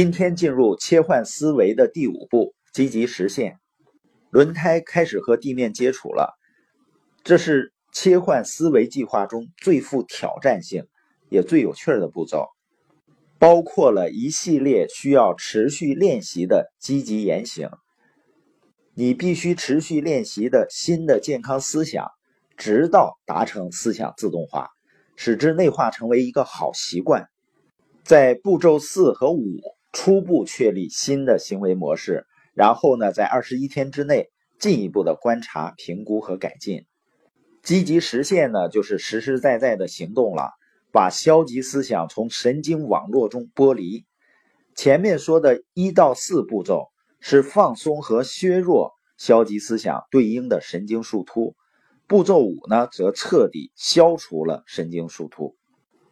今天进入切换思维的第五步，积极实现。轮胎开始和地面接触了，这是切换思维计划中最富挑战性也最有趣的步骤，包括了一系列需要持续练习的积极言行。你必须持续练习的新的健康思想，直到达成思想自动化，使之内化成为一个好习惯。在步骤四和五，初步确立新的行为模式。然后呢，在二十一天之内进一步的观察、评估和改进。积极实现呢，就是实实在在的行动了，把消极思想从神经网络中剥离。前面说的一到四步骤是放松和削弱消极思想对应的神经树突，步骤五呢，则彻底消除了神经树突。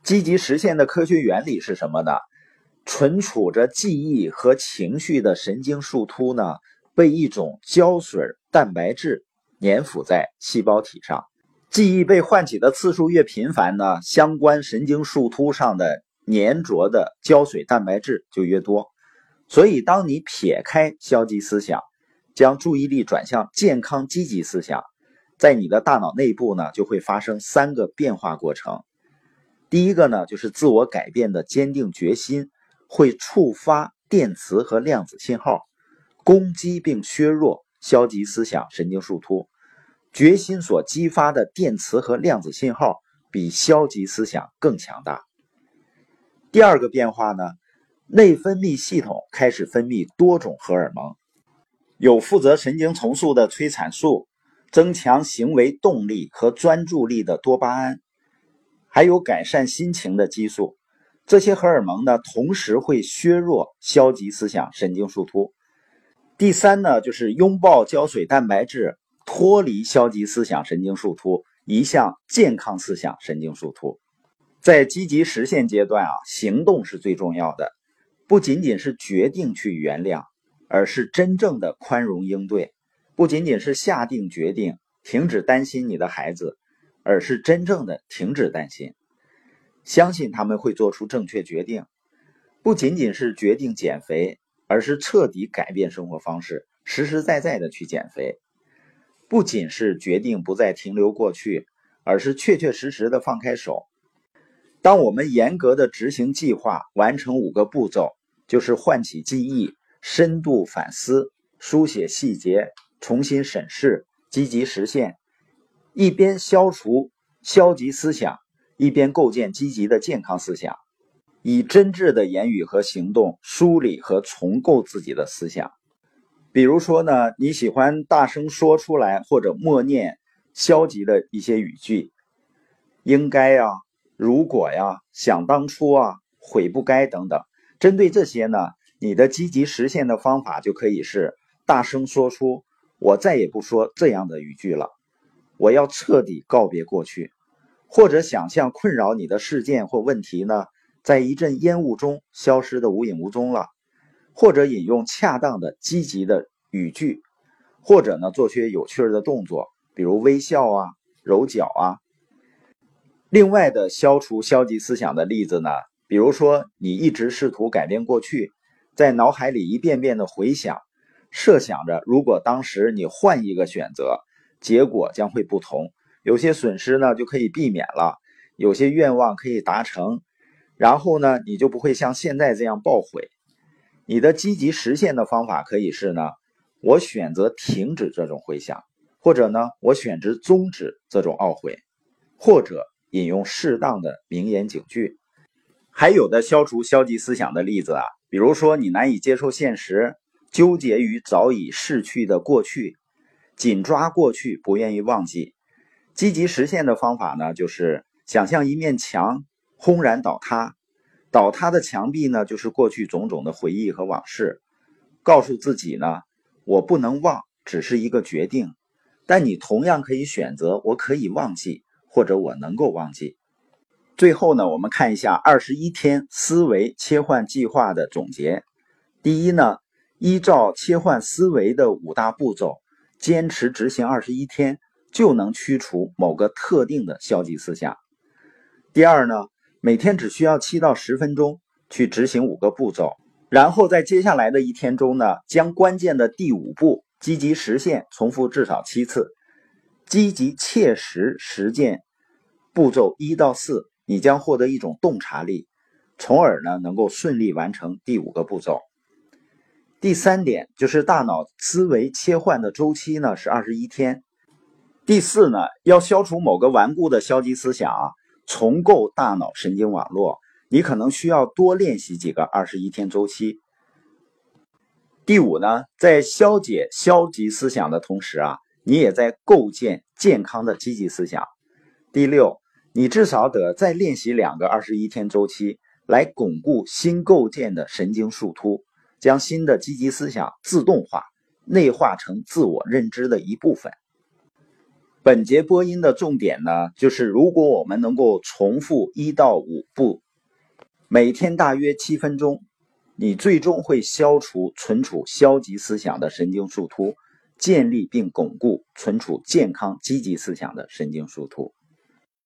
积极实现的科学原理是什么呢？存储着记忆和情绪的神经树突呢，被一种胶水蛋白质粘附在细胞体上。记忆被唤起的次数越频繁呢，相关神经树突上的粘着的胶水蛋白质就越多。所以，当你撇开消极思想，将注意力转向健康积极思想，在你的大脑内部呢，就会发生三个变化过程。第一个呢，就是自我改变的坚定决心。会触发电磁和量子信号，攻击并削弱消极思想神经树突。决心所激发的电磁和量子信号比消极思想更强大。第二个变化呢，内分泌系统开始分泌多种荷尔蒙，有负责神经重塑的催产素，增强行为动力和专注力的多巴胺，还有改善心情的激素。这些荷尔蒙呢，同时会削弱消极思想神经树突。第三呢，就是拥抱胶水蛋白质，脱离消极思想神经树突，移向健康思想神经树突。在积极实现阶段啊，行动是最重要的，不仅仅是决定去原谅，而是真正的宽容应对；不仅仅是下定决定停止担心你的孩子，而是真正的停止担心。相信他们会做出正确决定，不仅仅是决定减肥，而是彻底改变生活方式，实实在在的去减肥。不仅是决定不再停留过去，而是确确实实的放开手。当我们严格的执行计划，完成五个步骤，就是唤起记忆、深度反思、书写细节、重新审视、积极实现，一边消除消极思想。一边构建积极的健康思想，以真挚的言语和行动梳理和重构自己的思想。比如说呢，你喜欢大声说出来或者默念消极的一些语句，应该呀、如果呀、想当初啊、悔不该等等。针对这些呢，你的积极实现的方法就可以是大声说出“我再也不说这样的语句了”，我要彻底告别过去。或者想象困扰你的事件或问题呢，在一阵烟雾中消失的无影无踪了。或者引用恰当的积极的语句，或者呢做些有趣的动作，比如微笑啊、揉脚啊。另外的消除消极思想的例子呢，比如说你一直试图改变过去，在脑海里一遍遍的回想，设想着如果当时你换一个选择，结果将会不同。有些损失呢就可以避免了，有些愿望可以达成，然后呢你就不会像现在这样懊悔。你的积极实现的方法可以是呢，我选择停止这种回想，或者呢我选择终止这种懊悔，或者引用适当的名言警句。还有的消除消极思想的例子啊，比如说你难以接受现实，纠结于早已逝去的过去，紧抓过去，不愿意忘记。积极实现的方法呢，就是想象一面墙轰然倒塌，倒塌的墙壁呢，就是过去种种的回忆和往事。告诉自己呢，我不能忘，只是一个决定。但你同样可以选择，我可以忘记，或者我能够忘记。最后呢，我们看一下二十一天思维切换计划的总结。第一呢，依照切换思维的五大步骤，坚持执行二十一天。就能驱除某个特定的消极思想。第二呢，每天只需要七到十分钟去执行五个步骤，然后在接下来的一天中呢，将关键的第五步积极实现重复至少七次，积极切实实践步骤一到四，你将获得一种洞察力，从而呢能够顺利完成第五个步骤。第三点就是大脑思维切换的周期呢是二十一天。第四呢，要消除某个顽固的消极思想啊，重构大脑神经网络。你可能需要多练习几个二十一天周期。第五呢，在消解消极思想的同时啊，你也在构建健康的积极思想。第六，你至少得再练习两个二十一天周期，来巩固新构建的神经树突，将新的积极思想自动化、内化成自我认知的一部分。本节播音的重点呢，就是如果我们能够重复一到五步。每天大约七分钟，你最终会消除存储消极思想的神经树突，建立并巩固存储健康积极思想的神经树突。